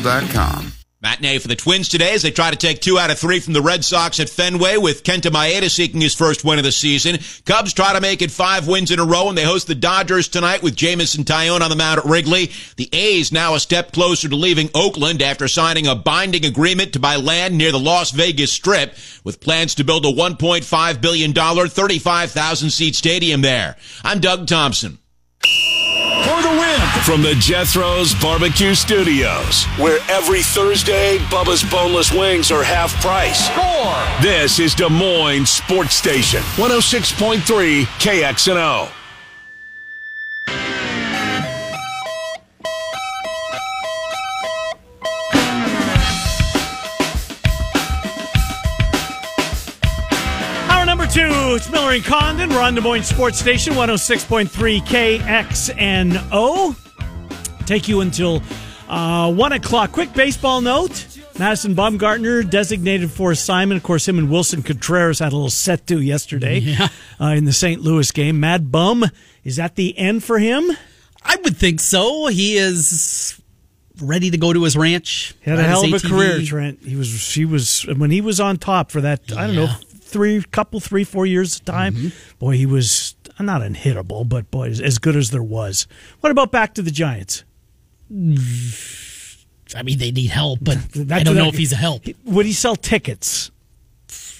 TrueCable.com. Matinee for the Twins today as they try to take two out of three from the Red Sox at Fenway with Kenta Maeda seeking his first win of the season. Cubs try to make it five wins in a row and they host the Dodgers tonight with Jameson Taillon on the mound at Wrigley. The A's now a step closer to leaving Oakland after signing a binding agreement to buy land near the Las Vegas Strip with plans to build a $1.5 billion, 35,000 seat stadium there. I'm Doug Thompson for the win. From the Jethro's Barbecue Studios, where every Thursday, Bubba's Boneless Wings are half price. Score! This is Des Moines Sports Station, 106.3 KXNO. It's Miller and Condon. We're on Des Moines Sports Station, 106.3 KXNO. Take you until uh, 1 o'clock. Quick baseball note. Madison Bumgarner designated for assignment. Of course, him and Willson Contreras had a little set to yesterday yeah. uh, in the St. Louis game. Mad Bum, is that the end for him? I would think so. He is ready to go to his ranch. He had a hell of a career, Trent. He was he was when he was on top for that. Yeah. I don't know three, couple, three, four years of time. Mm-hmm. Boy, he was not unhittable, but boy, as good as there was. What about back to the Giants? I mean, they need help, but I don't know if he's a help. Would he sell tickets?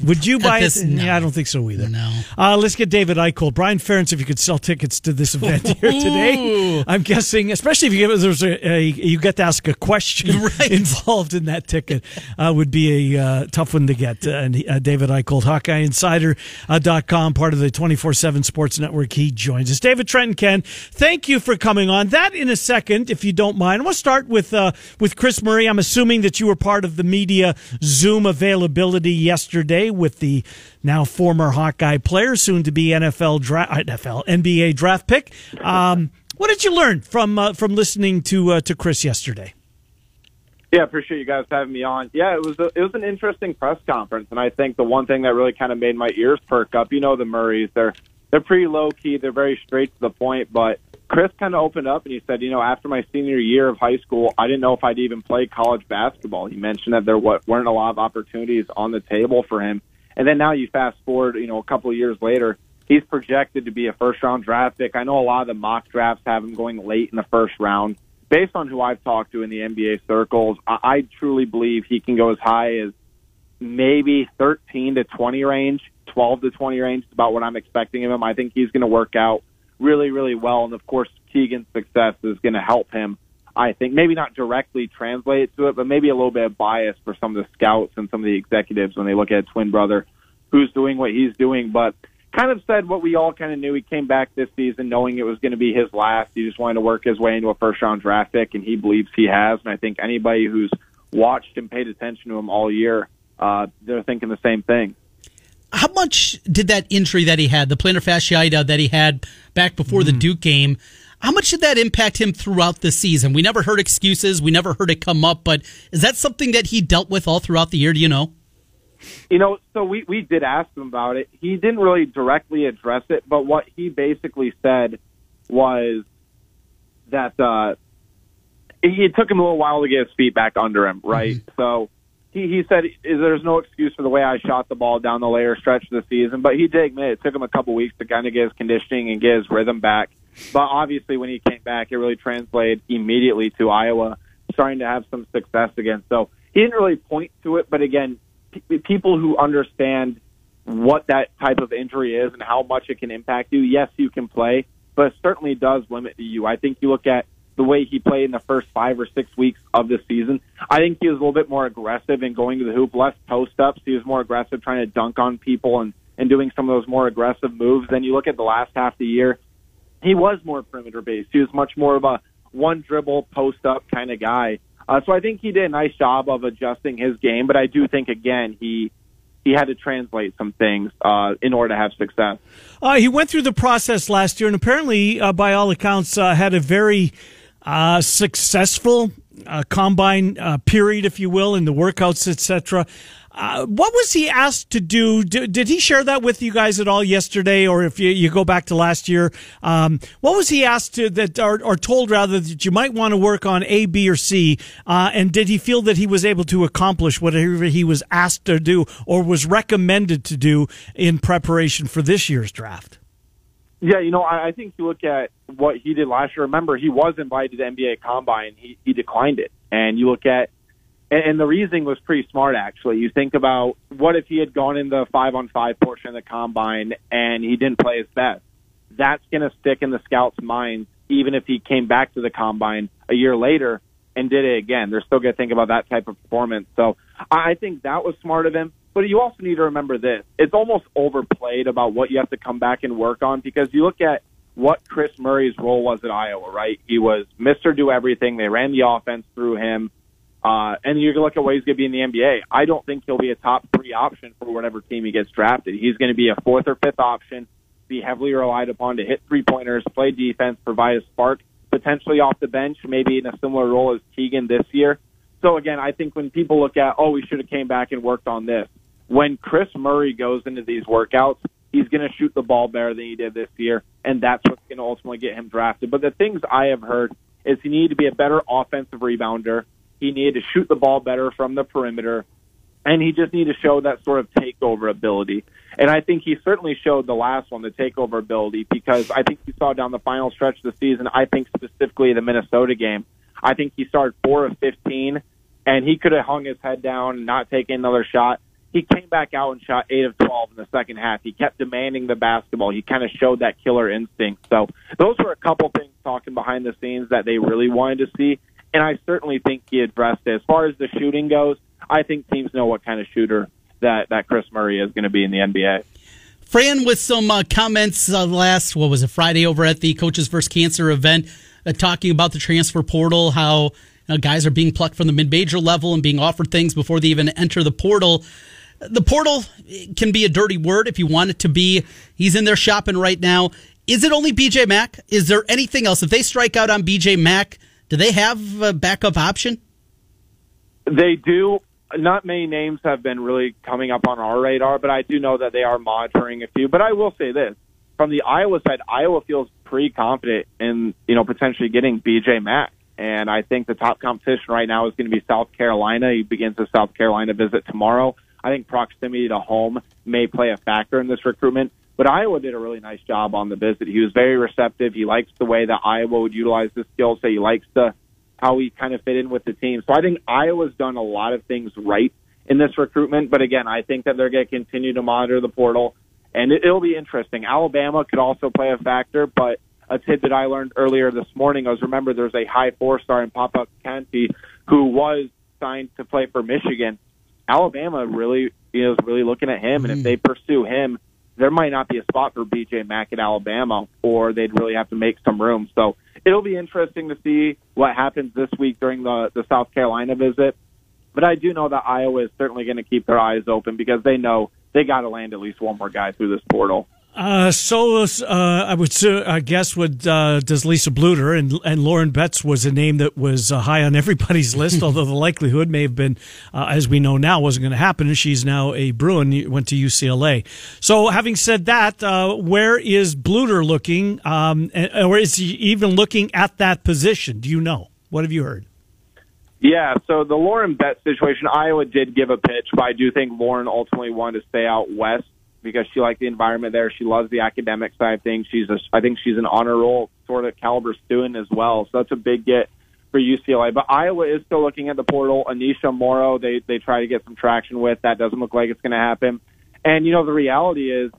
Would you buy this, it? No. Yeah, I don't think so either. No. Uh, let's get David Eickholt. Brian Ferentz, if you could sell tickets to this event here today. I'm guessing, especially if you get, there's a, a, you get to ask a question right. involved in that ticket, uh, would be a uh, tough one to get. Uh, and uh, David Eickholt, HawkeyeInsider.com, part of the 24 7 Sports Network. He joins us. David Trenton Ken, thank you for coming on. That in a second, if you don't mind. We'll start with, uh, with Kris Murray. I'm assuming that you were part of the media Zoom availability yesterday with the now former Hawkeye player, soon to be NFL draft, NFL NBA draft pick. Um, what did you learn from uh, from listening to uh, to Kris yesterday? Yeah, appreciate you guys having me on. Yeah, it was a, it was an interesting press conference, and I think the one thing that really kind of made my ears perk up. You know, the Murrays they're they're pretty low key, they're very straight to the point, but Kris kind of opened up and he said, you know, after my senior year of high school, I didn't know if I'd even play college basketball. He mentioned that there weren't a lot of opportunities on the table for him. And then now you fast forward, you know, a couple of years later, he's projected to be a first round draft pick. I know a lot of the mock drafts have him going late in the first round. Based on who I've talked to in the NBA circles, I, I truly believe he can go as high as maybe 13 to 20 range, 12 to 20 range is about what I'm expecting of him. I think he's going to work out really, really well. And of course, Keegan's success is going to help him. I think maybe not directly translate to it, but maybe a little bit of bias for some of the scouts and some of the executives when they look at twin brother who's doing what he's doing. But kind of said what we all kind of knew. He came back this season knowing it was going to be his last. He just wanted to work his way into a first round draft pick, and he believes he has. And I think anybody who's watched and paid attention to him all year, uh, they're thinking the same thing how much did that injury that he had, the plantar fasciitis that he had back before mm. the Duke game, how much did that impact him throughout the season? We never heard excuses, we never heard it come up, but is that something that he dealt with all throughout the year? Do you know? You know, so we we did ask him about it. He didn't really directly address it, but what he basically said was that uh, it took him a little while to get his feet back under him, right? Mm-hmm. So he, he said there's no excuse for the way I shot the ball down the later stretch of the season, but he did admit it took him a couple weeks to kind of get his conditioning and get his rhythm back. But obviously, when he came back, it really translated immediately to Iowa starting to have some success again. So he didn't really point to it, but again, p- people who understand what that type of injury is and how much it can impact you, yes, you can play, but it certainly does limit you. I think you look at the way he played in the first five or six weeks of the season. I think he was a little bit more aggressive in going to the hoop, less post ups. He was more aggressive trying to dunk on people and, and doing some of those more aggressive moves. Then you look at the last half of the year, he was more perimeter based. He was much more of a one dribble post up kind of guy. Uh, so I think he did a nice job of adjusting his game, but I do think again he he had to translate some things uh, in order to have success. Uh, he went through the process last year, and apparently, uh, by all accounts, uh, had a very uh, successful uh, combine uh, period, if you will, in the workouts, etc. Uh, what was he asked to do? D- did he share that with you guys at all yesterday, or if you, you go back to last year? Um, what was he asked to that, or, or, told rather that you might want to work on A, B, or C? Uh, and did he feel that he was able to accomplish whatever he was asked to do, or was recommended to do in preparation for this year's draft? Yeah, you know, I, I think you look at what he did last year. Remember, he was invited to the NBA Combine. He he declined it, and you look at and, and the reasoning was pretty smart, actually. You think about what if he had gone in the five on five portion of the combine and he didn't play his best? That's going to stick in the scouts' minds, even if he came back to the combine a year later and did it again. They're still going to think about that type of performance. So I think that was smart of him. But you also need to remember this. It's almost overplayed about what you have to come back and work on because you look at what Kris Murray's role was at Iowa, right? He was Mr. Do Everything. They ran the offense through him. Uh, and you look at what he's going to be in the NBA. I don't think he'll be a top three option for whatever team he gets drafted. He's going to be a fourth or fifth option, be heavily relied upon to hit three pointers, play defense, provide a spark, potentially off the bench, maybe in a similar role as Keegan this year. So again, I think when people look at, oh, we should have came back and worked on this. When Kris Murray goes into these workouts, he's going to shoot the ball better than he did this year, and that's what's going to ultimately get him drafted. But the things I have heard is he needed to be a better offensive rebounder. He needed to shoot the ball better from the perimeter, and he just needed to show that sort of takeover ability. And I think he certainly showed the last one, the takeover ability, because I think you saw down the final stretch of the season, I think specifically the Minnesota game, I think he started four of 15, and he could have hung his head down and not taken another shot. He came back out and shot 8 of 12 in the second half. He kept demanding the basketball. He kind of showed that killer instinct. So those were a couple things talking behind the scenes that they really wanted to see and I certainly think he addressed it. As far as the shooting goes, I think teams know what kind of shooter that that Kris Murray is going to be in the NBA. Fran with some uh, comments uh, last what was it Friday over at the Coaches vs Cancer event, uh, talking about the transfer portal, how guys are being plucked from the mid major level and being offered things before they even enter the portal. The portal can be a dirty word if you want it to be. He's in there shopping right now. Is it only BJ Mack? Is there anything else? If they strike out on BJ Mack, do they have a backup option? They do. Not many names have been really coming up on our radar, but I do know that they are monitoring a few. But I will say this: from the Iowa side, Iowa feels pretty confident in you know potentially getting BJ Mack, and I think the top competition right now is going to be South Carolina. He begins a South Carolina visit tomorrow. I think proximity to home may play a factor in this recruitment. But Iowa did a really nice job on the visit. He was very receptive. He likes the way that Iowa would utilize his skill set. He likes the how he kind of fit in with the team. So I think Iowa's done a lot of things right in this recruitment. But again, I think that they're going to continue to monitor the portal, and it, it'll be interesting. Alabama could also play a factor, but a tidbit I learned earlier this morning was remember there's a high four star in Papa County who was signed to play for Michigan. Alabama really is really looking at him, and if mm. they pursue him, there might not be a spot for BJ Mack at Alabama, or they'd really have to make some room. So it'll be interesting to see what happens this week during the the South Carolina visit. But I do know that Iowa is certainly going to keep their eyes open because they know they got to land at least one more guy through this portal. Uh, so uh, I would uh, guess would uh, does Lisa Bluder and and Lauren Betts was a name that was uh, high on everybody's list, although the likelihood may have been, uh, as we know now, wasn't going to happen. And she's now a Bruin, went to UCLA. So having said that, where is Bluder looking, um, or is he even looking at that position? Do you know? What have you heard? Yeah, so the Lauren Betts situation, Iowa did give a pitch, but I do think Lauren ultimately wanted to stay out west because she liked the environment there. She loves the academic side of things. She's a, I think she's an honor roll sort of caliber student as well. So that's a big get for UCLA. But Iowa is still looking at the portal. Aneesah Morrow, they they try to get some traction with. That doesn't look like it's going to happen. And you know the reality is,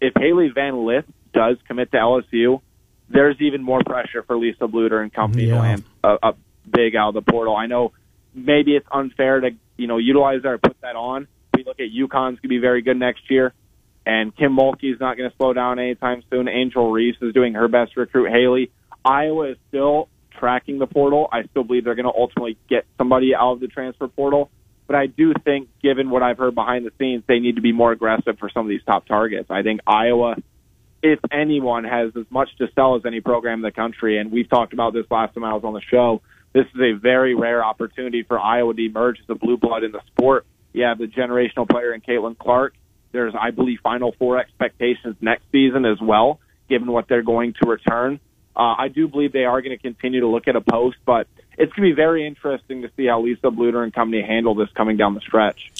if Hailey Van Lith does commit to LSU, there's even more pressure for Lisa Bluder and company yeah. to land uh, a, a big out of the portal. I know maybe it's unfair to you know utilize that or put that on. We look at UConn's going to be very good next year and Kim Mulkey is not going to slow down anytime soon. Angel Reese is doing her best to recruit Hailey. Iowa is still tracking the portal. I still believe they're going to ultimately get somebody out of the transfer portal. But I do think, given what I've heard behind the scenes, they need to be more aggressive for some of these top targets. I think Iowa, if anyone, has as much to sell as any program in the country. And we've talked about this last time I was on the show. This is a very rare opportunity for Iowa to emerge as a blue blood in the sport. You have the generational player in Caitlin Clark. There's, I believe, Final Four expectations next season as well, given what they're going to return. Uh, I do believe they are going to continue to look at a post, but it's going to be very interesting to see how Lisa Bluder and company handle this coming down the stretch.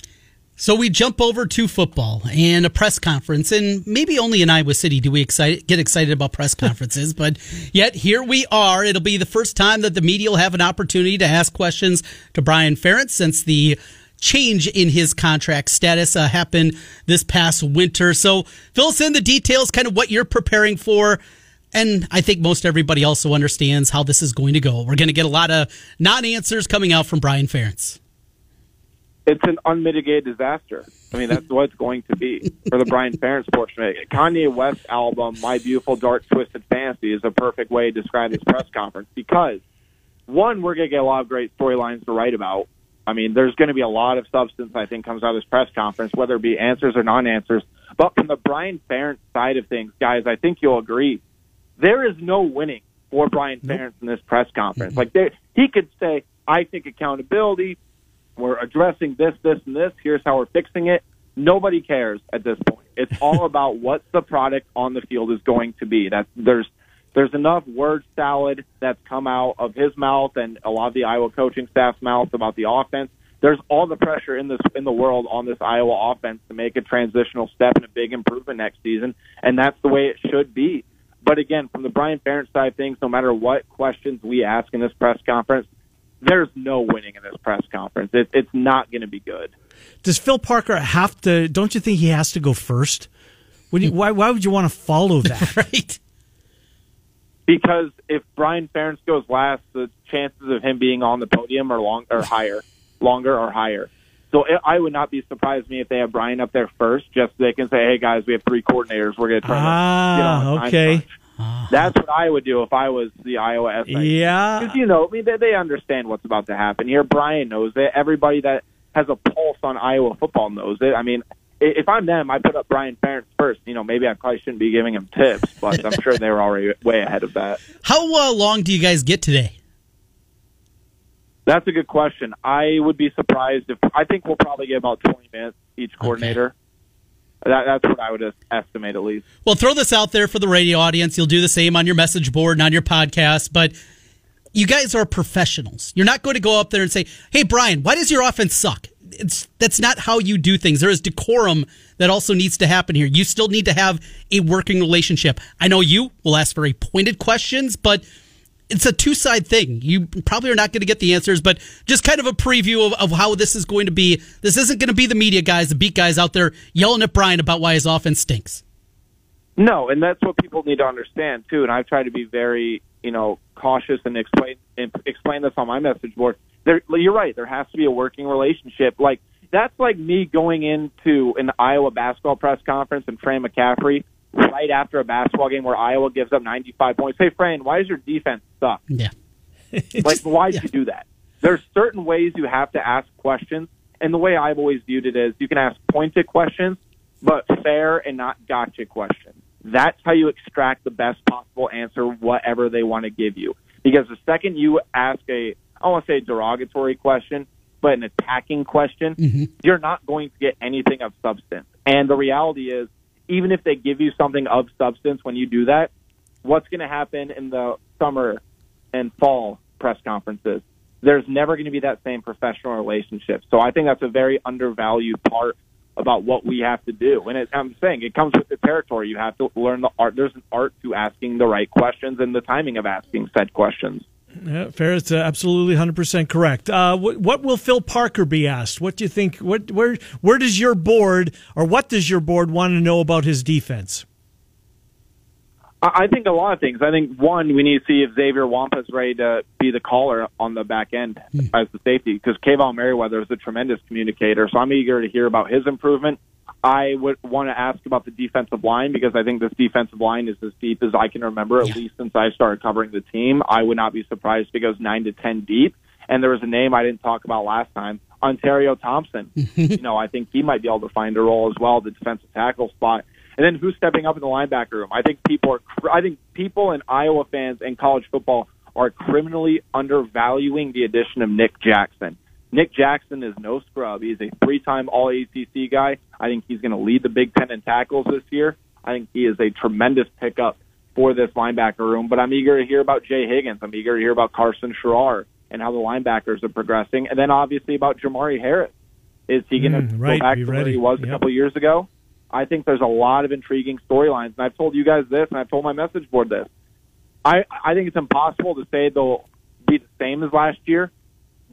So we jump over to football and a press conference, and maybe only in Iowa City do we get excited about press conferences, but yet here we are. It'll be the first time that the media will have an opportunity to ask questions to Brian Ferentz since the change in his contract status uh, happened this past winter. So fill us in the details, kind of what you're preparing for. And I think most everybody also understands how this is going to go. We're going to get a lot of non answers coming out from Brian Ferentz it's an unmitigated disaster. I mean, that's what it's going to be for the Brian Ferentz portion of it. Kanye West album, My Beautiful Dark Twisted Fantasy, is a perfect way to describe this press conference because, one, we're going to get a lot of great storylines to write about. I mean, there's going to be a lot of substance, I think, comes out of this press conference, whether it be answers or non answers. But from the Brian Ferentz side of things, guys, I think you'll agree, there is no winning for Brian Ferentz in this press conference. Mm-hmm. Like, there, he could say, I think accountability, we're addressing this, this, and this. Here's how we're fixing it. Nobody cares at this point. It's all about what the product on the field is going to be. That there's there's enough word salad that's come out of his mouth and a lot of the Iowa coaching staff's mouth about the offense. There's all the pressure in this in the world on this Iowa offense to make a transitional step and a big improvement next season, and that's the way it should be. But again, from the Brian Ferentz side of things, no matter what questions we ask in this press conference, there's no winning in this press conference. It, it's not going to be good. Does Phil Parker have to? Don't you think he has to go first? You, why? Why would you want to follow that? right. Because if Brian Ferentz goes last, the chances of him being on the podium are long or higher, longer or higher. So it, I would not be surprised me if they have Brian up there first, just so they can say, "Hey guys, we have three coordinators. We're going to try ah, to get on." Okay. That's what I would do if I was the Iowa FA. Yeah, because you know, I mean, they, they understand what's about to happen here. Brian knows it. Everybody that has a pulse on Iowa football knows it. I mean, if I'm them, I put up Brian Ferentz first. You know, maybe I probably shouldn't be giving him tips, but I'm sure they were already way ahead of that. How uh, long do you guys get today? That's a good question. I would be surprised if I think we'll probably get about 20 minutes each coordinator. Okay. That, that's what I would estimate at least. Well, throw this out there for the radio audience. You'll do the same on your message board and on your podcast, but you guys are professionals. You're not going to go up there and say, "Hey, Brian, why does your offense suck?" It's that's not how you do things. There is decorum that also needs to happen here. You still need to have a working relationship. I know you will ask very pointed questions, but it's a two side thing. You probably are not going to get the answers, but just kind of a preview of, of how this is going to be. This isn't going to be the media guys, the beat guys out there yelling at Brian about why his offense stinks. No, and that's what people need to understand too. And I've tried to be very, you know, cautious and explain and explain this on my message board. There, you're right. There has to be a working relationship. Like that's like me going into an Iowa basketball press conference and Fran McCaffery right after a basketball game where Iowa gives up 95 points. Hey, Fran, why does your defense suck? Yeah. like, why did yeah. you do that? There's certain ways you have to ask questions. And the way I've always viewed it is you can ask pointed questions, but fair and not gotcha questions. That's how you extract the best possible answer, whatever they want to give you. Because the second you ask a, I want to say derogatory question, but an attacking question, mm-hmm. you're not going to get anything of substance. And the reality is, even if they give you something of substance when you do that, what's going to happen in the summer and fall press conferences? There's never going to be that same professional relationship. So I think that's a very undervalued part about what we have to do. And I'm saying it comes with the territory. You have to learn the art. There's an art to asking the right questions and the timing of asking said questions. Yeah, fair. It's uh, absolutely 100% correct. Uh, what, what, will Phil Parker be asked? What do you think? What, where, where does your board, or what does your board want to know about his defense? I think a lot of things. I think one, we need to see if Xavier Nwankpa is ready to be the caller on the back end mm. as the safety because Kaevon Merriweather is a tremendous communicator. So I'm eager to hear about his improvement. I would want to ask about the defensive line because I think this defensive line is as deep as I can remember, at yeah. least since I started covering the team. I would not be surprised if it goes nine to ten deep. And there was a name I didn't talk about last time, Anterio Thompson. you know, I think he might be able to find a role as well, the defensive tackle spot. And then who's stepping up in the linebacker room? I think people are. I think people and Iowa fans and college football are criminally undervaluing the addition of Nick Jackson. Nick Jackson is no scrub. He's a three-time All ACC guy. I think he's going to lead the Big Ten in tackles this year. I think he is a tremendous pickup for this linebacker room. But I'm eager to hear about Jay Higgins. I'm eager to hear about Karson Sharar and how the linebackers are progressing, and then obviously about Jermari Harris. Is he going to Mm, right, go back to where he was Yep. a couple years ago? I think there's a lot of intriguing storylines, and I've told you guys this, and I've told my message board this. I I think it's impossible to say they'll be the same as last year,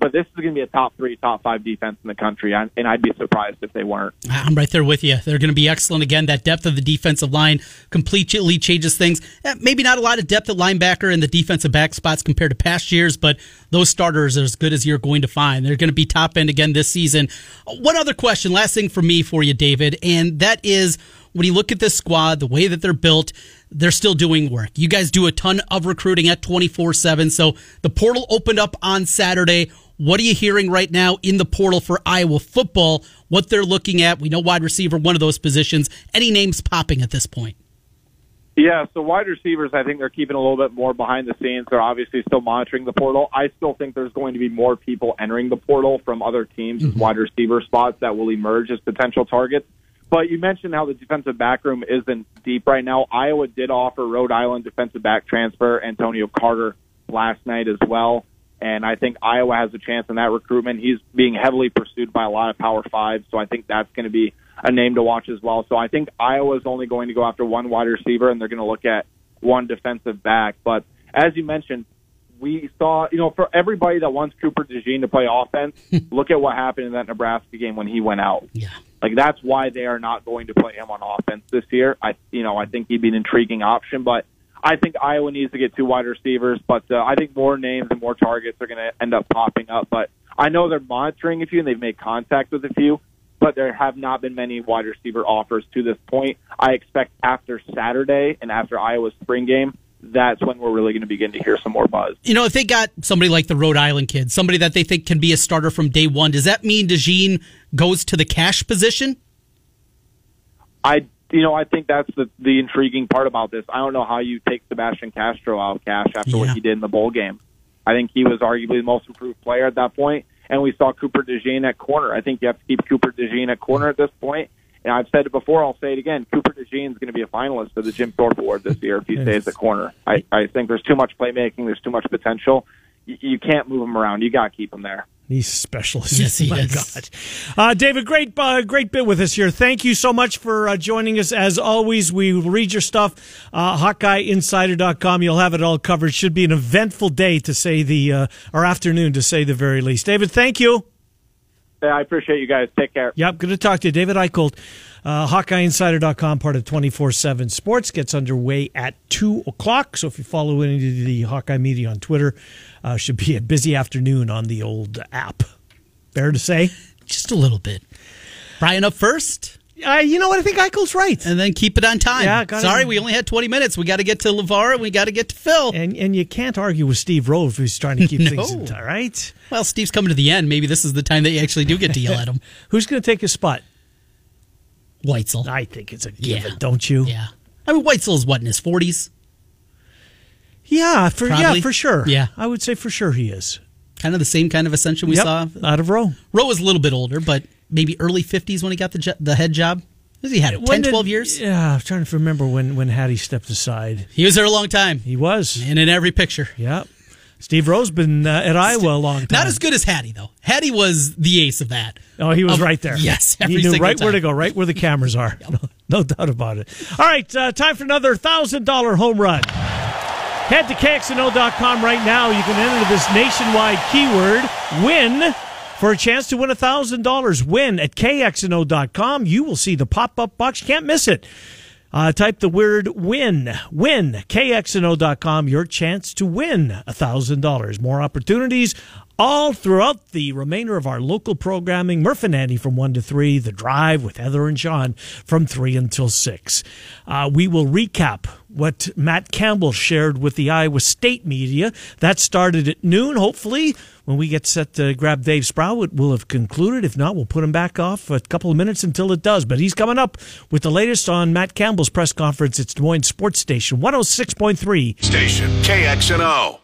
but this is going to be a top three, top five defense in the country, and I'd be surprised if they weren't. I'm right there with you. They're going to be excellent again. That depth of the defensive line completely changes things. Eh, Maybe not a lot of depth at linebacker and the defensive back spots compared to past years, but those starters are as good as you're going to find. They're going to be top end again this season. One other question, last thing for me for you, David, and that is when you look at this squad, the way that they're built, they're still doing work. You guys do a ton of recruiting at 24 7. So the portal opened up on Saturday. What are you hearing right now in the portal for Iowa football? What they're looking at? We know wide receiver, one of those positions. Any names popping at this point? Yeah, so wide receivers, I think they're keeping a little bit more behind the scenes. They're obviously still monitoring the portal. I still think there's going to be more people entering the portal from other teams as mm-hmm. wide receiver spots that will emerge as potential targets. But you mentioned how the defensive back room isn't deep right now. Iowa did offer Rhode Island defensive back transfer Antonio Carter last night as well. And I think Iowa has a chance in that recruitment. He's being heavily pursued by a lot of Power Fives, so I think that's going to be a name to watch as well. So I think Iowa's only going to go after one wide receiver, and they're going to look at one defensive back. But as you mentioned, we saw, you know, for everybody that wants Cooper DeJean to play offense, look at what happened in that Nebraska game when he went out. Yeah. Like that's why they are not going to play him on offense this year. I, you know, I think he'd be an intriguing option, but I think Iowa needs to get two wide receivers. But uh, I think more names and more targets are going to end up popping up. But I know they're monitoring a few and they've made contact with a few, but there have not been many wide receiver offers to this point. I expect after Saturday and after Iowa's spring game, that's when we're really going to begin to hear some more buzz. You know, if they got somebody like the Rhode Island kid, somebody that they think can be a starter from day one, does that mean DeJean goes to the cash position? I you know I think that's the the intriguing part about this. I don't know how you take Sebastian Castro out of cash after what he did in the bowl game. I think he was arguably the most improved player at that point, and we saw Cooper DeJean at corner. I think you have to keep Cooper DeJean at corner at this point. And I've said it before, I'll say it again. Cooper DeJean is going to be a finalist for the Jim Thorpe Award this year if he stays at corner. I, I think there's too much playmaking, there's too much potential. You, you can't move him around. You got to keep him there. He's a specialist. Yes, he My is. God. Uh, David, great, uh, great bit with us here. Thank you so much for uh, joining us. As always, we will read your stuff. Uh, HawkeyeInsider.com. You'll have it all covered. Should be an eventful day to say the, uh, or afternoon to say the very least. David, thank you. Yeah, I appreciate you guys. Take care. Yep, good to talk to you. David Eickholt, uh, HawkeyeInsider.com, part of 24 7 Sports, gets underway at 2 o'clock. So if you follow any of the Hawkeye media on Twitter, uh, should be a busy afternoon on the old app. Fair to say? Just a little bit. Brian up first, Uh, you know what? I think Eickholt's right. and then keep it on time. Yeah, Sorry, we only had 20 minutes. We got to get to LeVar, and we got to get to Phil. And and you can't argue with Steve Roe who's trying to keep No. things in time, right? Well, Steve's coming to the end. Maybe this is the time that you actually do get to yell at him. Who's going to take his spot? Weitzel. I think it's a given, Yeah. don't you? Yeah. I mean, Weitzel's what, in his 40s? Yeah, for yeah, for sure. Yeah. I would say for sure he is. Kind of the same kind of ascension we Yep, saw. out of Roe. Roe was a little bit older, but maybe early 50s when he got the jo- the head job. Has he had it? 10, When did- 12 years? Yeah, I'm trying to remember when when Haddy stepped aside. He was there a long time. He was. And in every picture. Yep. Steve Roe's been uh, at Iowa a long time. Not as good as Haddy, though. Haddy was the ace of that. Oh, he was Of- right there. Yes, he knew right where to go, right where the cameras are. No, no doubt about it. All right, uh, time for another thousand dollar home run. Head to KXNO.com right now. You can enter this nationwide keyword win for a chance to win thousand dollars. Win at KXNO.com. You will see the pop up box. You can't miss it. Uh, type the word win. Win. KXNO.com. Your chance to win $1,000. More opportunities all throughout the remainder of our local programming. Murph and Andy from 1 to 3. The Drive with Heather and Sean from 3 until 6. Uh, we will recap what Matt Campbell shared with the Iowa State media. That started at noon. Hopefully, when we get set to grab Dave Sprau, it will have concluded. If not, we'll put him back off a couple of minutes until it does. But he's coming up with the latest on Matt Campbell's press conference. It's Des Moines Sports Station 106.3. Station KXNO.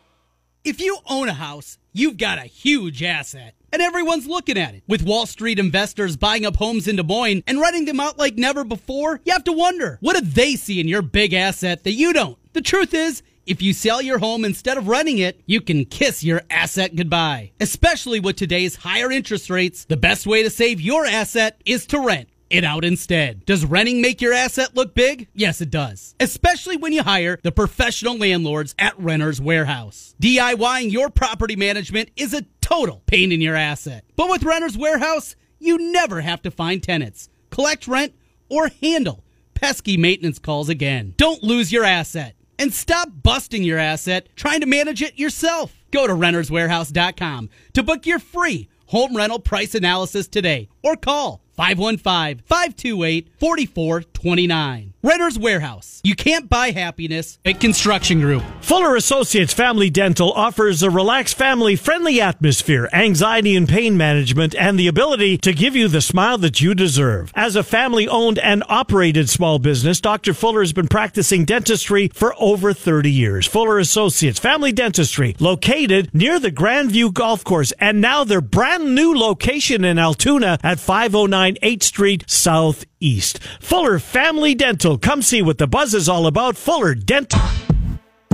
If you own a house, you've got a huge asset. And everyone's looking at it. With Wall Street investors buying up homes in Des Moines and renting them out like never before, you have to wonder what do they see in your big asset that you don't? The truth is, if you sell your home instead of renting it, you can kiss your asset goodbye. Especially with today's higher interest rates, the best way to save your asset is to rent it out instead. Does renting make your asset look big? Yes, it does. Especially when you hire the professional landlords at Renter's Warehouse. DIYing your property management is a total pain in your asset. But with Renter's Warehouse, you never have to find tenants, collect rent, or handle pesky maintenance calls again. Don't lose your asset and stop busting your asset trying to manage it yourself. Go to renterswarehouse.com to book your free home rental price analysis today or call 515 528 4429. Renter's Warehouse. You can't buy happiness at Construction Group. Fuller Associates Family Dental offers a relaxed, family friendly atmosphere, anxiety and pain management, and the ability to give you the smile that you deserve. As a family owned and operated small business, Dr. Fuller has been practicing dentistry for over 30 years. Fuller Associates Family Dentistry, located near the Grandview Golf Course, and now their brand new location in Altoona at 509 8th Street Southeast. Fuller Family Dental. Come see what the buzz is all about. Fuller Dental.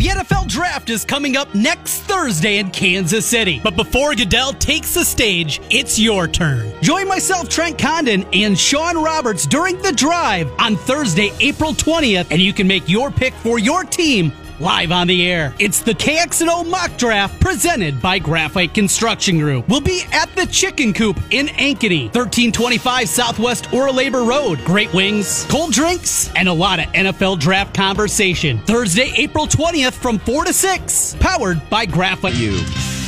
The NFL Draft is coming up next Thursday in Kansas City. But before Goodell takes the stage, it's your turn. Join myself, Trent Condon, and Sean Roberts during the drive on Thursday, April 20th, and you can make your pick for your team live on the air. It's the KXNO mock draft presented by Graphite Construction Group. We'll be at the Chicken Coop in Ankeny, 1325 Southwest Oralabor Road. Great wings, cold drinks, and a lot of NFL draft conversation. Thursday, April 20th from 4 to 6. Powered by Graphite. You.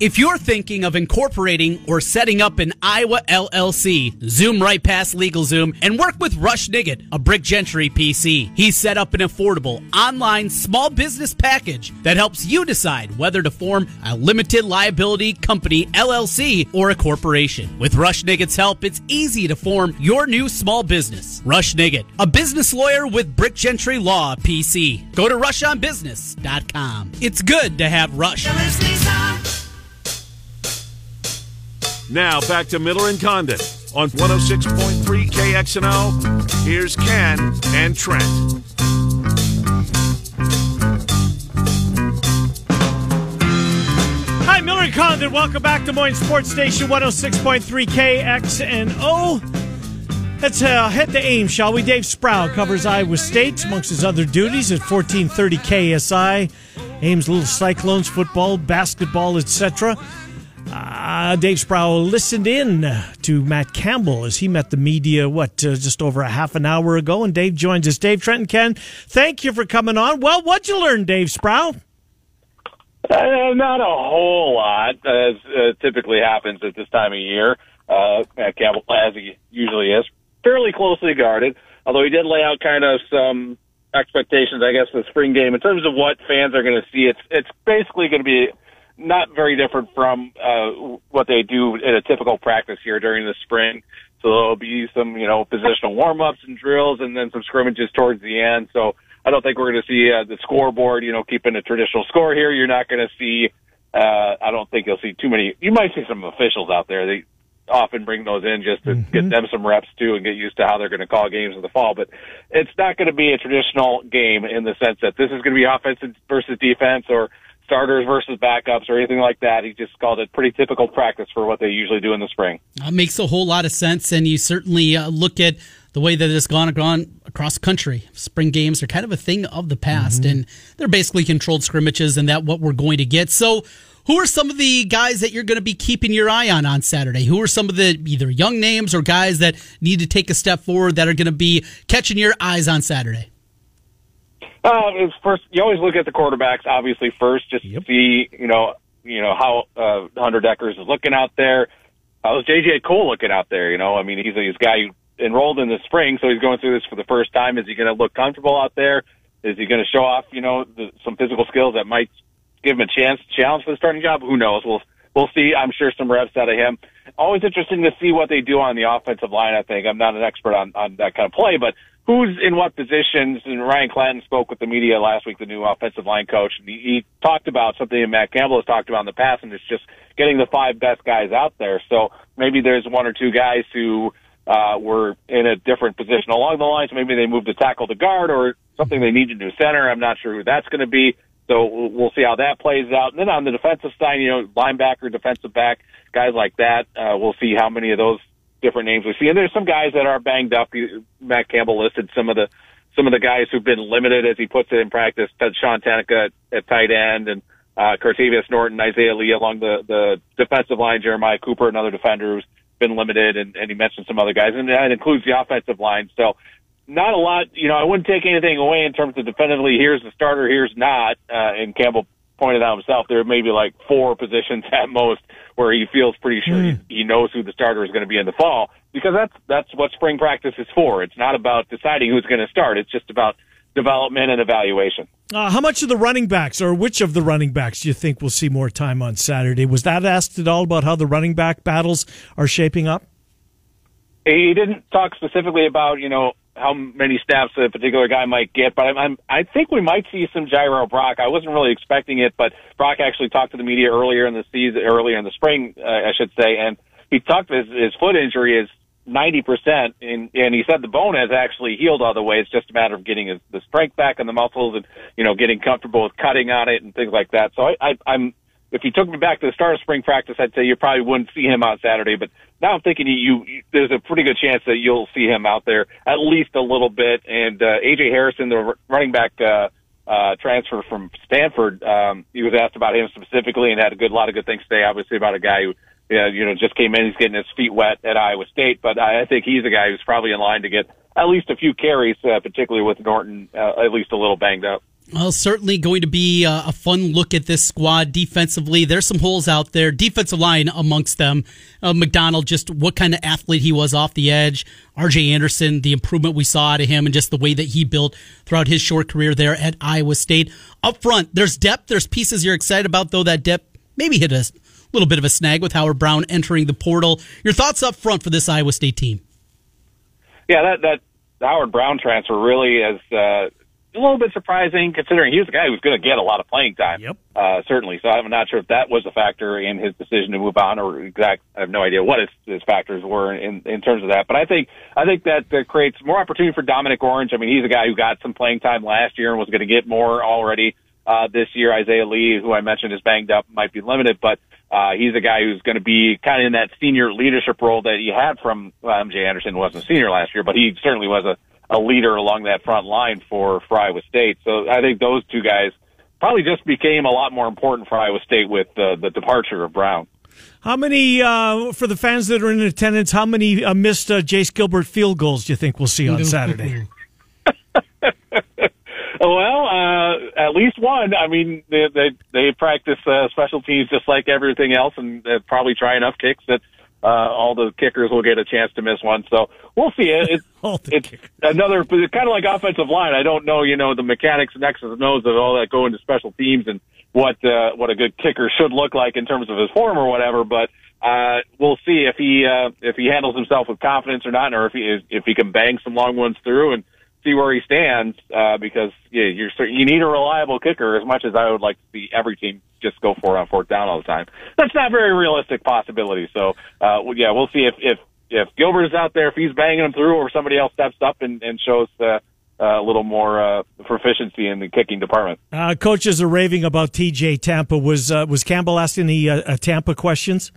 If you're thinking of incorporating or setting up an Iowa LLC, zoom right past LegalZoom and work with Rush Nigut, a Brick Gentry PC. He's set up an affordable online small business package that helps you decide whether to form a limited liability company LLC or a corporation. With Rush Nigut's help, it's easy to form your new small business. Rush Nigut, a business lawyer with Brick Gentry Law PC. Go to rushonbusiness.com. It's good to have Rush. Now back to Miller and Condon on 106.3 KXNO. Here's Ken and Trent. Hi, Miller and Condon. Welcome back to Moines Sports Station 106.3 KXNO. Let's uh, head to Ames, shall we? Dave Sprau covers Iowa State amongst his other duties at 1430 KSI. Ames Little Cyclones, football, basketball, etc. Uh, Dave Sprau listened in to Matt Campbell as he met the media, what, uh, just over a half an hour ago. And Dave joins us. Dave Trenton Ken, thank you for coming on. Well, what'd you learn, Dave Sprau? Uh, not a whole lot, as uh, typically happens at this time of year. Uh, Matt Campbell, as he usually is, fairly closely guarded, although he did lay out kind of some expectations, I guess, for the spring game in terms of what fans are going to see. It's it's basically going to be not very different from uh, what they do in a typical practice here during the spring. So there'll be some, you know, positional warm-ups and drills, and then some scrimmages towards the end. So I don't think we're going to see uh, the scoreboard, you know, keeping a traditional score here. You're not going to see. Uh, I don't think you'll see too many. You might see some officials out there. They often bring those in just to mm-hmm. get them some reps too and get used to how they're going to call games in the fall. But it's not going to be a traditional game in the sense that this is going to be offense versus defense or starters versus backups or anything like that. He just called it pretty typical practice for what they usually do in the spring. That makes a whole lot of sense, and you certainly uh, look at the way that it's gone, gone across country. Spring games are kind of a thing of the past, mm-hmm. and they're basically controlled scrimmages, and that what we're going to get. So. Who are some of the guys that you're going to be keeping your eye on on Saturday? Who are some of the either young names or guys that need to take a step forward that are going to be catching your eyes on Saturday? Uh, it's first, you always look at the quarterbacks, obviously first, just yep. to see, you know, you know how uh, Hunter Dekkers is looking out there. How's JJ Kohl looking out there? You know, I mean, he's a, he's guy who enrolled in the spring, so he's going through this for the first time. Is he going to look comfortable out there? Is he going to show off, you know, the, some physical skills that might give him a chance, challenge for the starting job? Who knows? We'll we'll see. I'm sure some reps out of him. always interesting to see what they do on the offensive line. I think I'm not an expert on on that kind of play, but who's in what positions. And Ryan Clanton spoke with the media last week, the new offensive line coach, and he, he talked about something that Matt Campbell has talked about in the past, and it's just getting the five best guys out there. So maybe there's one or two guys who uh, were in a different position along the lines. Maybe they moved to tackle the guard or something they need to do center. I'm not sure who that's going to be. So we'll see how that plays out. And then on the defensive side, you know, linebacker, defensive back, guys like that, uh, we'll see how many of those different names we see. And there's some guys that are banged up. Matt Campbell listed some of the some of the guys who've been limited, as he puts it in practice. Sean Tanaka at, at tight end, and uh, Cartevious Norton, Isaiah Lee along the the defensive line. Jeremiah Cooper, another defender who's been limited, and, and he mentioned some other guys, and that includes the offensive line. So not a lot. You know, I wouldn't take anything away in terms of definitively here's the starter, here's not. Uh, and Campbell pointed out himself there may be like four positions at most where he feels pretty sure mm. he, he knows who the starter is going to be in the fall because that's that's what spring practice is for. It's not about deciding who's going to start. It's just about development and evaluation. Uh, how much of the running backs, or which of the running backs, do you think will see more time on Saturday? Was that asked at all about how the running back battles are shaping up? He didn't talk specifically about you know how many snaps a particular guy might get, but I'm, I'm I think we might see some Jirehl Brock. I wasn't really expecting it, but Brock actually talked to the media earlier in the season, earlier in the spring, uh, I should say, and he talked his, his foot injury is 90%, and, and he said the bone has actually healed all the way. It's just a matter of getting his, the strength back in the muscles and, you know, getting comfortable with cutting on it and things like that. So I, I, I'm, if you took me back to the start of spring practice, I'd say you probably wouldn't see him on Saturday. But now I'm thinking you, you there's a pretty good chance that you'll see him out there at least a little bit. And uh, AJ Harrison, the running back uh, uh, transfer from Stanford, um, he was asked about him specifically and had a good lot of good things to say. Obviously about a guy who yeah, you know, just came in. He's getting his feet wet at Iowa State, but I think he's a guy who's probably in line to get at least a few carries, uh, particularly with Norton uh, at least a little banged up. Well, certainly going to be uh, a fun look at this squad defensively. There's some holes out there. Defensive line amongst them. Uh, McDonald, just what kind of athlete he was off the edge. RJ Anderson, the improvement we saw out of him and just the way that he built throughout his short career there at Iowa State. Up front, there's depth. There's pieces you're excited about, though that depth maybe hit a little bit of a snag with Howard Brown entering the portal. Your thoughts up front for this Iowa State team? Yeah, that that Howard Brown transfer really is uh, a little bit surprising considering he was the guy who was going to get a lot of playing time. Yep. Uh, certainly. So I'm not sure if that was a factor in his decision to move on or exact. I have no idea what his, his factors were in, in terms of that. But I think, I think that, that creates more opportunity for Dominic Orange. I mean, he's a guy who got some playing time last year and was going to get more already, uh, this year. Isaiah Lee, who I mentioned is banged up, might be limited, but uh, he's a guy who's going to be kind of in that senior leadership role that he had from well, MJ Anderson wasn't a senior last year, but he certainly was a, a leader along that front line for, for Iowa State. So I think those two guys probably just became a lot more important for Iowa State with uh, the departure of Brown. How many, uh, for the fans that are in attendance, how many uh, missed uh, Jace Gilbert field goals do you think we'll see on Saturday? Well, uh, at least one. I mean, they they, they practice uh, special teams just like everything else, and they probably try enough kicks that uh, all the kickers will get a chance to miss one. So we'll see. It, it's it's another kind of like offensive line. I don't know, you know, the mechanics and X's and O's of all that go into special teams and what uh, what a good kicker should look like in terms of his form or whatever. But uh, we'll see if he uh, if he handles himself with confidence or not, or if he if he can bang some long ones through and see where he stands uh, because yeah, you're you need a reliable kicker as much as I would like to see every team just go for it on fourth down all the time. That's not a very realistic possibility. So uh, yeah, we'll see if if if Gilbert is out there, if he's banging them through, or somebody else steps up and, and shows. Uh, uh, a little more uh, proficiency in the kicking department. Uh, coaches are raving about TJ Tampa. Was uh, was Campbell asking the uh, uh, Tampa questions?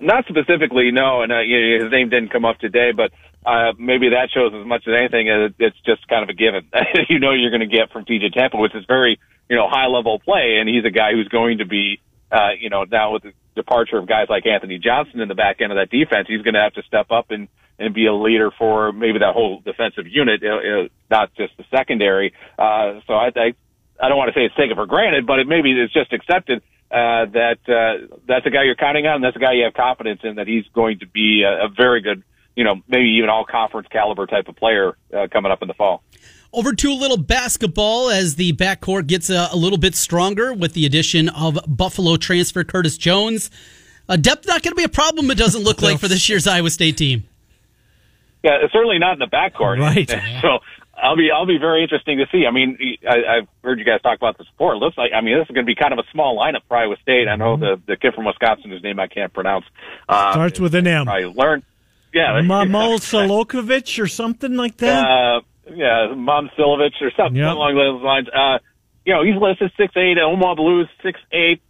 Not specifically, no. And uh, his name didn't come up today, but uh, maybe that shows as much as anything. It's just kind of a given. you know, you're going to get from TJ Tampa, which is very, you know, high level play. And he's a guy who's going to be, uh, you know, now with the departure of guys like Anthony Johnson in the back end of that defense, he's going to have to step up and, and be a leader for maybe that whole defensive unit, uh, uh, not just the secondary. Uh, so I, I, I don't want to say it's taken for granted, but it maybe it's just accepted uh, that uh, that's a guy you're counting on. And That's a guy you have confidence in that he's going to be a, a very good you know, maybe even all conference caliber type of player uh, coming up in the fall. Over to a little basketball as the backcourt gets a, a, little bit stronger with the addition of Buffalo transfer Curtis Jones. Uh, depth not going to be a problem. It doesn't look like for this year's Iowa State team. Yeah, certainly not in the backcourt. Right. so I'll be I'll be very interesting to see. I mean, I, I've heard you guys talk about this before. It looks like I mean this is going to be kind of a small lineup for Iowa State. I know the the kid from Wisconsin whose name I can't pronounce uh, Starts with an M. I learned. Yeah, Mamo Solokovic or something like that. uh, yeah, Mom Silovich or something Yep. along those lines. Uh, you know, he's listed six eight. Omaha Biliew six eight.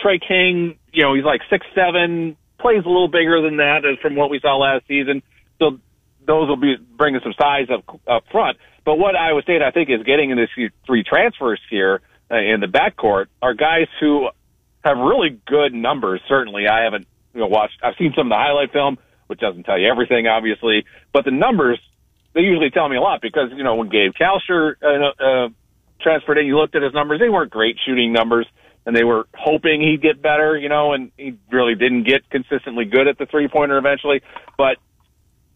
Trey King, you know, he's like six seven. Plays a little bigger than that as from what we saw last season. So those will be bringing some size up up front. But what Iowa State, I think, is getting in these three transfers here uh, in the backcourt are guys who have really good numbers. Certainly, I haven't you know, watched. I've seen some of the highlight film, which doesn't tell you everything, obviously, but the numbers they usually tell me a lot because you know when Gabe Kalscheur uh, uh, transferred in, you looked at his numbers; they weren't great shooting numbers, and they were hoping he'd get better, you know, and he really didn't get consistently good at the three pointer eventually. But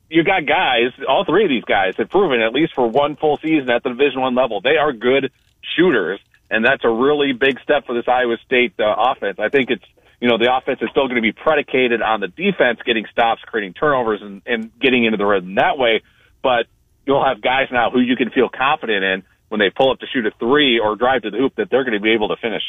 you got guys, all three of these guys have proven at least for one full season at the Division One level, they are good shooters, and that's a really big step for this Iowa State uh, offense. I think it's you know the offense is still going to be predicated on the defense getting stops, creating turnovers, and, and getting into the rhythm that way. But you'll have guys now who you can feel confident in when they pull up to shoot a three or drive to the hoop that they're going to be able to finish.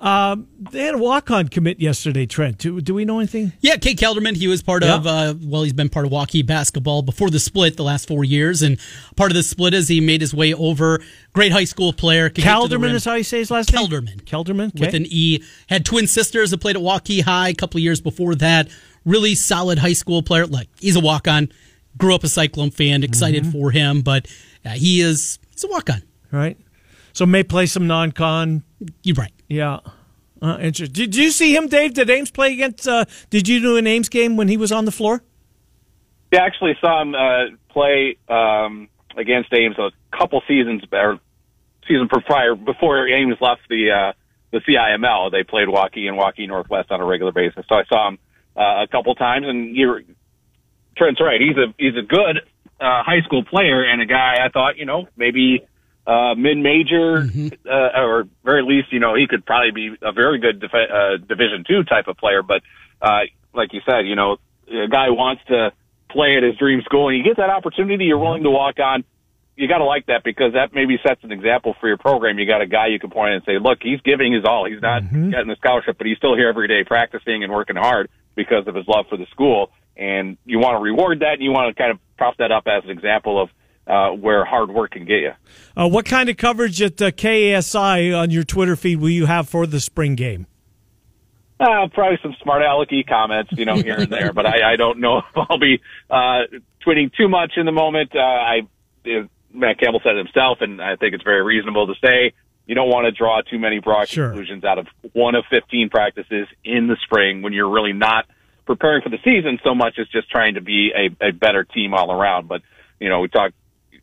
Um, they had a walk-on commit yesterday. Trent, do, do we know anything? Yeah, Kate Kelderman, he was part Yeah. of, uh, well, he's been part of Waukee basketball before the split the last four years. And part of the split is he made his way over. Great high school player. could get to the Calderman rim. is how you say his last name. Kelderman. Kelderman. Okay. with an E. Had twin sisters that played at Waukee High a couple of years before that. Really solid high school player. Like he's a walk on. Grew up a Cyclone fan. Excited Mm-hmm. for him, but uh, he is he's a walk on. right. So may play some non-con. You're right. Yeah. Uh, interesting. Did you see him, Dave? Did Ames play against? Uh, did you do an Ames game when he was on the floor? Yeah, actually saw him uh, play um, against Ames a couple seasons or season prior before Ames left the uh, the CIML. They played Waukee and Waukee Northwest on a regular basis. So I saw him uh, a couple times, and you're Trent's right. He's a he's a good uh, high school player and a guy I thought you know maybe uh, mid major uh, or very least you know he could probably be a very good def- uh, Division two type of player. But uh, like you said, you know a guy wants to play at his dream school and you get that opportunity, you're willing to walk on. You got to like that because that maybe sets an example for your program. You got a guy you can point at and say, look, he's giving his all. He's not getting a scholarship, but he's still here every day practicing and working hard because of his love for the school. And you want to reward that and you want to kind of prop that up as an example of uh, where hard work can get you. Uh, what kind of coverage at uh, KASI on your Twitter feed will you have for the spring game? Uh, probably some smart alecky comments, you know, here and there, but I, I don't know if I'll be uh, tweeting too much in the moment. Uh, I, Matt Campbell said it himself, and I think it's very reasonable to say you don't want to draw too many broad Sure. conclusions out of one of 15 practices in the spring when you're really not preparing for the season so much as just trying to be a, a better team all around. But, you know, we talk,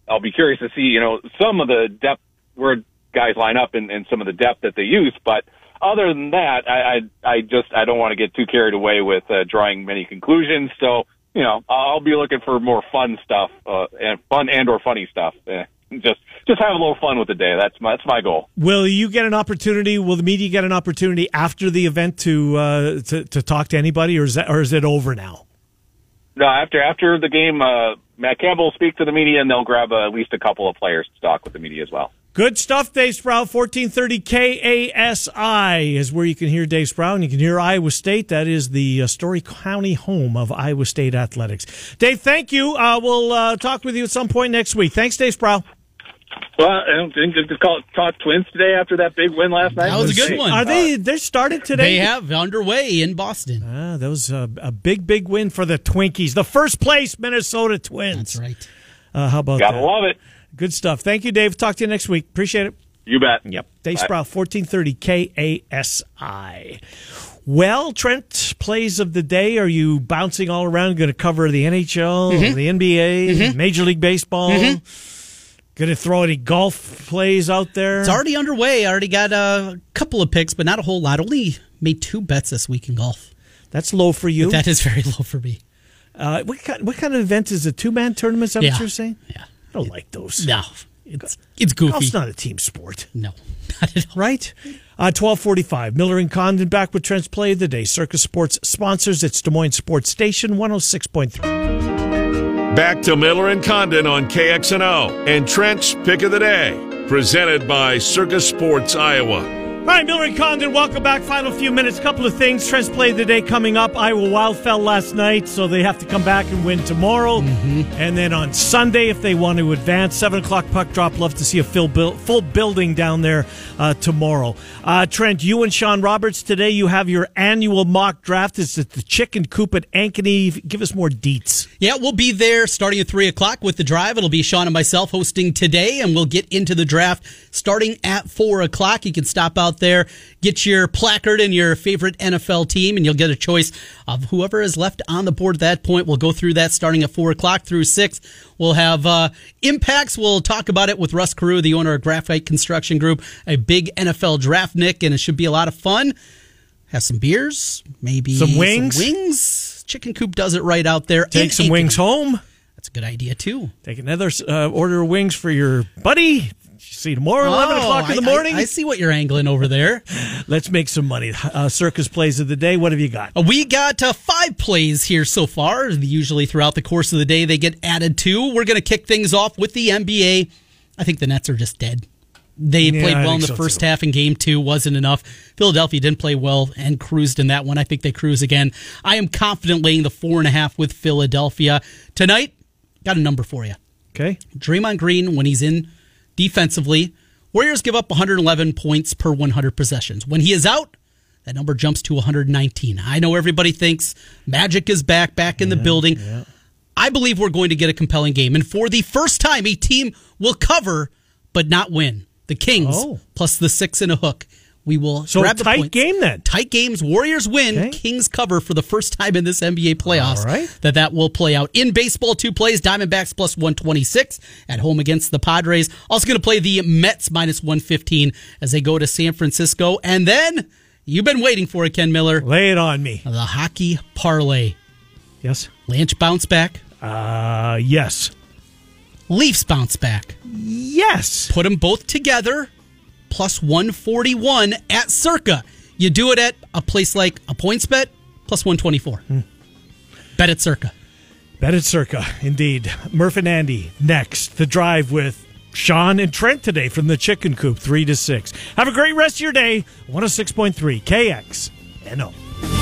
I'll be curious to see, you know, some of the depth where guys line up and, and some of the depth that they use, but other than that, I, I, I just, I don't want to get too carried away with uh, drawing many conclusions. So, you know, I'll be looking for more fun stuff, uh, and fun and or funny stuff. Eh, just, just have a little fun with the day. That's my, that's my goal. Will you get an opportunity? Will the media get an opportunity after the event to uh, to, to talk to anybody, or is that or is it over now? No, after, after the game, uh, Matt Campbell will speak to the media and they'll grab uh, at least a couple of players to talk with the media as well. Good stuff, Dave Sprau. 1430 KASI is where you can hear Dave Sprau and you can hear Iowa State. That is the uh, Story County home of Iowa State Athletics. Dave, thank you. Uh, we'll uh, talk with you at some point next week. Thanks, Dave Sprau. Well, I don't think just call it talk twins today after that big win last night. That was a good one. Are they? They're started today. They have underway in Boston. Ah, that was a, a big, big win for the Twinkies, the first place Minnesota Twins. That's right. Uh, how about Gotta that? love it. Good stuff. Thank you, Dave. Talk to you next week. Appreciate it. You bet. Yep. Dave Bye. Sprau, 1430 KASI. Well, Trent, plays of the day. Are you bouncing all around? Going to cover the NHL, Mm-hmm. the NBA, Major League Baseball? Going to throw any golf plays out there? It's already underway. I already got a couple of picks, but not a whole lot. Only made two bets this week in golf. That's low for you. That is very low for me. uh, what, kind, what kind of event is a two man tournament? Is that Yeah. what you're saying? Yeah. I don't like those. No, it's it's goofy. Golf's not a team sport. no, not at all. right? Uh, 1245. Miller and Condon back with Trent's Play of the Day. Circa Sports sponsors its Des Moines Sports Station 106.3. Back to Miller and Condon on KXNO and Trent's Pick of the Day, presented by Circa Sports Iowa. All right, Miller and Condon, welcome back. Final few minutes. Couple of things. Trent's play of the day coming up. Iowa Wild fell last night, so they have to come back and win tomorrow. Mm-hmm. And then on Sunday, if they want to advance, 7 o'clock puck drop. Love to see a full, build, full building down there uh, tomorrow. Uh, Trent, you and Sean Roberts, today you have your annual mock draft. It's at the Chicken Coop at Ankeny. Give us more deets. Yeah, we'll be there starting at 3 o'clock with the drive. It'll be Sean and myself hosting today, and we'll get into the draft starting at 4 o'clock. You can stop out out there. Get your placard and your favorite NFL team, and you'll get a choice of whoever is left on the board at that point. We'll go through that starting at 4 o'clock through 6. We'll have uh, impacts. We'll talk about it with Russ Carew, the owner of Graphite Construction Group, a big NFL draft, Nick, and it should be a lot of fun. Have some beers, maybe some wings. Some wings. Chicken Coop does it right out there. Take some wings home. That's a good idea too. Take another uh, order of wings for your buddy. See tomorrow, oh, 11 o'clock in the morning. I, I, see what you're angling over there. Let's make some money. Uh, Circa plays of the day. What have you got? Uh, we got uh, five plays here so far. Usually throughout the course of the day, they get added to. We're going to kick things off with the NBA. I think the Nets are just dead. They yeah, played well in the so first too. half in game two, wasn't enough. Philadelphia didn't play well and cruised in that one. I think they cruise again. I am confident laying the four and a half with Philadelphia. Tonight, got a number for you. Okay. Draymond Green, when he's in defensively. Warriors give up 111 points per 100 possessions. When he is out, that number jumps to 119. I know everybody thinks Magic is back, back in the building. Yeah. I believe we're going to get a compelling game. And for the first time, a team will cover but not win. The Kings oh. plus the six and a hook we will so grab the tight game then. Tight games. Warriors win. Okay. Kings cover for the first time in this NBA playoffs. All right. That that will play out in baseball. Two plays. Diamondbacks plus one twenty six at home against the Padres. Also going to play the Mets minus one fifteen as they go to San Francisco. And then you've been waiting for it, Ken Miller. Lay it on me. The hockey parlay. Yes. Lanch bounce back. Uh yes. Leafs bounce back. Yes. Put them both together plus 141 at Circa. You do it at a place like a PointsBet, plus 124. Hmm. Bet at Circa. Bet at Circa, indeed. Murph and Andy next. The drive with Sean and Trent today from the Chicken Coop, 3 to 6. Have a great rest of your day. 106.3 KX. NO.